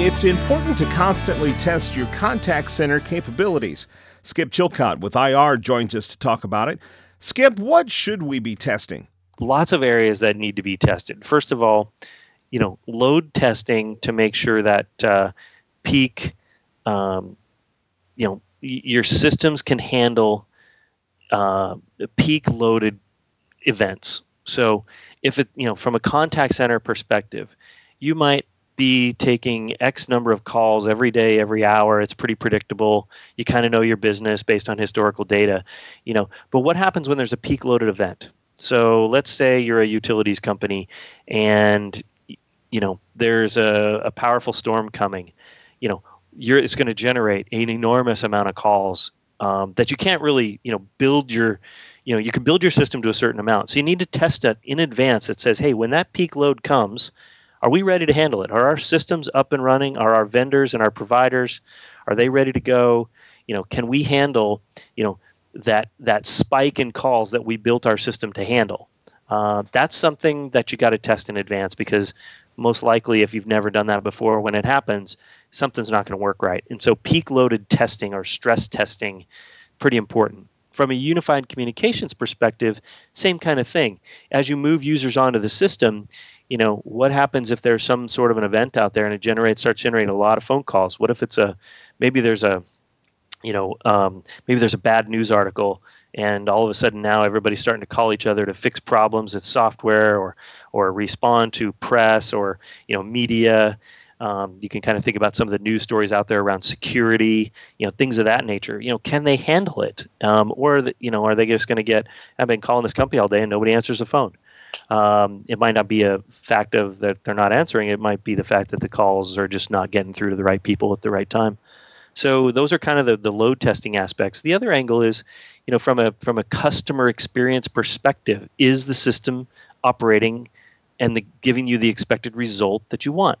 It's important to constantly test your contact center capabilities. Skip Chilcott with IR joins us to talk about it. Skip, what should we be testing? Lots of areas that need to be tested. First of all, you know, load testing to make sure that uh, peak, um, you know, your systems can handle uh, peak loaded events. So if it, you know, from a contact center perspective, you might be taking X number of calls every day, every hour. It's pretty predictable. You kind of know your business based on historical data, you know. But what happens when there's a peak loaded event? So let's say you're a utilities company and you know there's a, a powerful storm coming. You know, you're it's going to generate an enormous amount of calls um, that you can't really you know build your you know you can build your system to a certain amount. So you need to test it in advance that says, hey, when that peak load comes are we ready to handle it? Are our systems up and running? Are our vendors and our providers are they ready to go? You know, can we handle you know that that spike in calls that we built our system to handle? Uh, that's something that you got to test in advance because most likely, if you've never done that before, when it happens, something's not going to work right. And so, peak loaded testing or stress testing, pretty important. From a unified communications perspective, same kind of thing. As you move users onto the system, you know what happens if there's some sort of an event out there and it generates starts generating a lot of phone calls what if it's a maybe there's a you know um, maybe there's a bad news article and all of a sudden now everybody's starting to call each other to fix problems with software or or respond to press or you know media um, you can kind of think about some of the news stories out there around security, you know, things of that nature. You know, can they handle it, um, or the, you know, are they just going to get? I've been calling this company all day and nobody answers the phone. Um, it might not be a fact of that they're not answering. It might be the fact that the calls are just not getting through to the right people at the right time. So those are kind of the, the load testing aspects. The other angle is, you know, from a from a customer experience perspective, is the system operating and the, giving you the expected result that you want?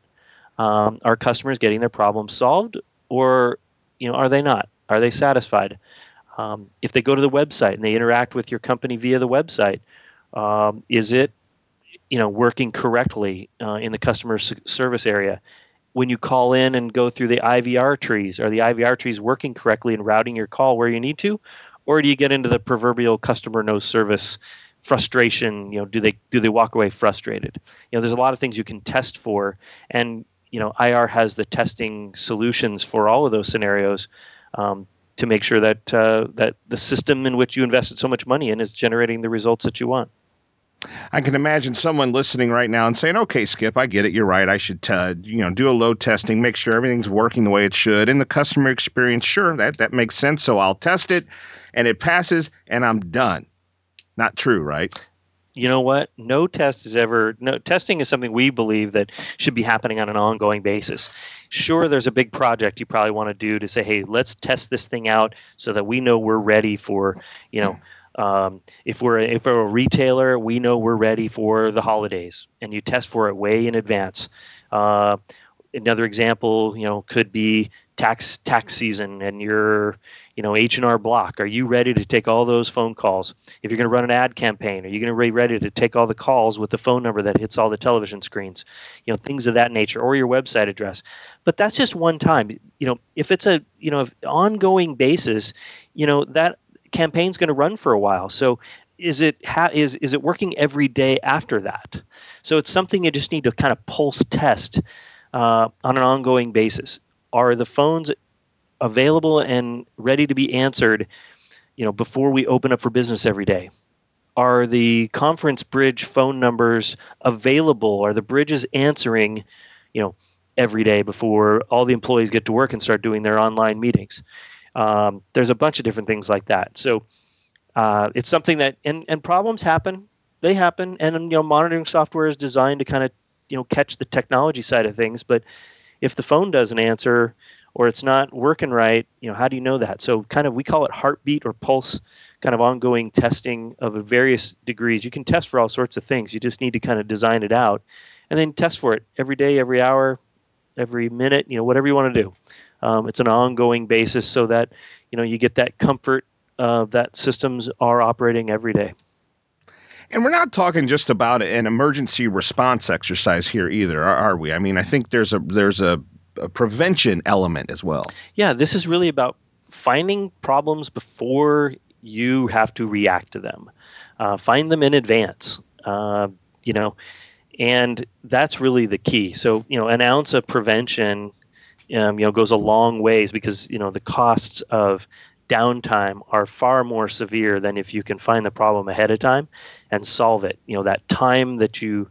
Um, are customers getting their problem solved, or you know, are they not? Are they satisfied? Um, if they go to the website and they interact with your company via the website, um, is it you know working correctly uh, in the customer service area when you call in and go through the ivr trees are the ivr trees working correctly and routing your call where you need to or do you get into the proverbial customer no service frustration you know do they do they walk away frustrated you know there's a lot of things you can test for and you know ir has the testing solutions for all of those scenarios um, to make sure that uh, that the system in which you invested so much money in is generating the results that you want I can imagine someone listening right now and saying, "Okay, Skip, I get it. You're right. I should, uh, you know, do a load testing, make sure everything's working the way it should, and the customer experience. Sure, that that makes sense. So I'll test it, and it passes, and I'm done. Not true, right? You know what? No test is ever no testing is something we believe that should be happening on an ongoing basis. Sure, there's a big project you probably want to do to say, "Hey, let's test this thing out so that we know we're ready for, you know." Um, if we're if we're a retailer, we know we're ready for the holidays, and you test for it way in advance. Uh, another example, you know, could be tax tax season, and you're, you know, H and R Block. Are you ready to take all those phone calls? If you're going to run an ad campaign, are you going to be ready to take all the calls with the phone number that hits all the television screens? You know, things of that nature, or your website address. But that's just one time. You know, if it's a you know ongoing basis, you know that campaign's going to run for a while. So is it ha- is is it working every day after that? So it's something you just need to kind of pulse test uh, on an ongoing basis. Are the phones available and ready to be answered? You know, before we open up for business every day. Are the conference bridge phone numbers available? Are the bridges answering? You know, every day before all the employees get to work and start doing their online meetings. Um, there's a bunch of different things like that. So uh, it's something that and, and problems happen. They happen, and you know monitoring software is designed to kind of you know catch the technology side of things. But if the phone doesn't answer or it's not working right, you know how do you know that? So kind of we call it heartbeat or pulse kind of ongoing testing of various degrees. You can test for all sorts of things. You just need to kind of design it out and then test for it every day, every hour, every minute, you know, whatever you want to do. Um, it's an ongoing basis so that you know you get that comfort uh, that systems are operating every day. And we're not talking just about an emergency response exercise here either, are we? I mean, I think there's a there's a a prevention element as well. Yeah, this is really about finding problems before you have to react to them. Uh, find them in advance. Uh, you know, and that's really the key. So you know, an ounce of prevention, um, you know, goes a long ways because you know the costs of downtime are far more severe than if you can find the problem ahead of time and solve it. You know, that time that you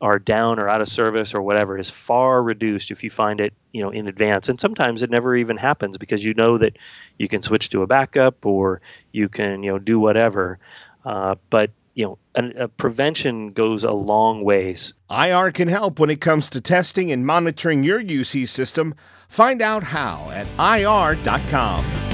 are down or out of service or whatever is far reduced if you find it you know in advance. And sometimes it never even happens because you know that you can switch to a backup or you can you know do whatever. Uh, but you know a, a prevention goes a long ways. Ir can help when it comes to testing and monitoring your uc system. Find out how at ir.com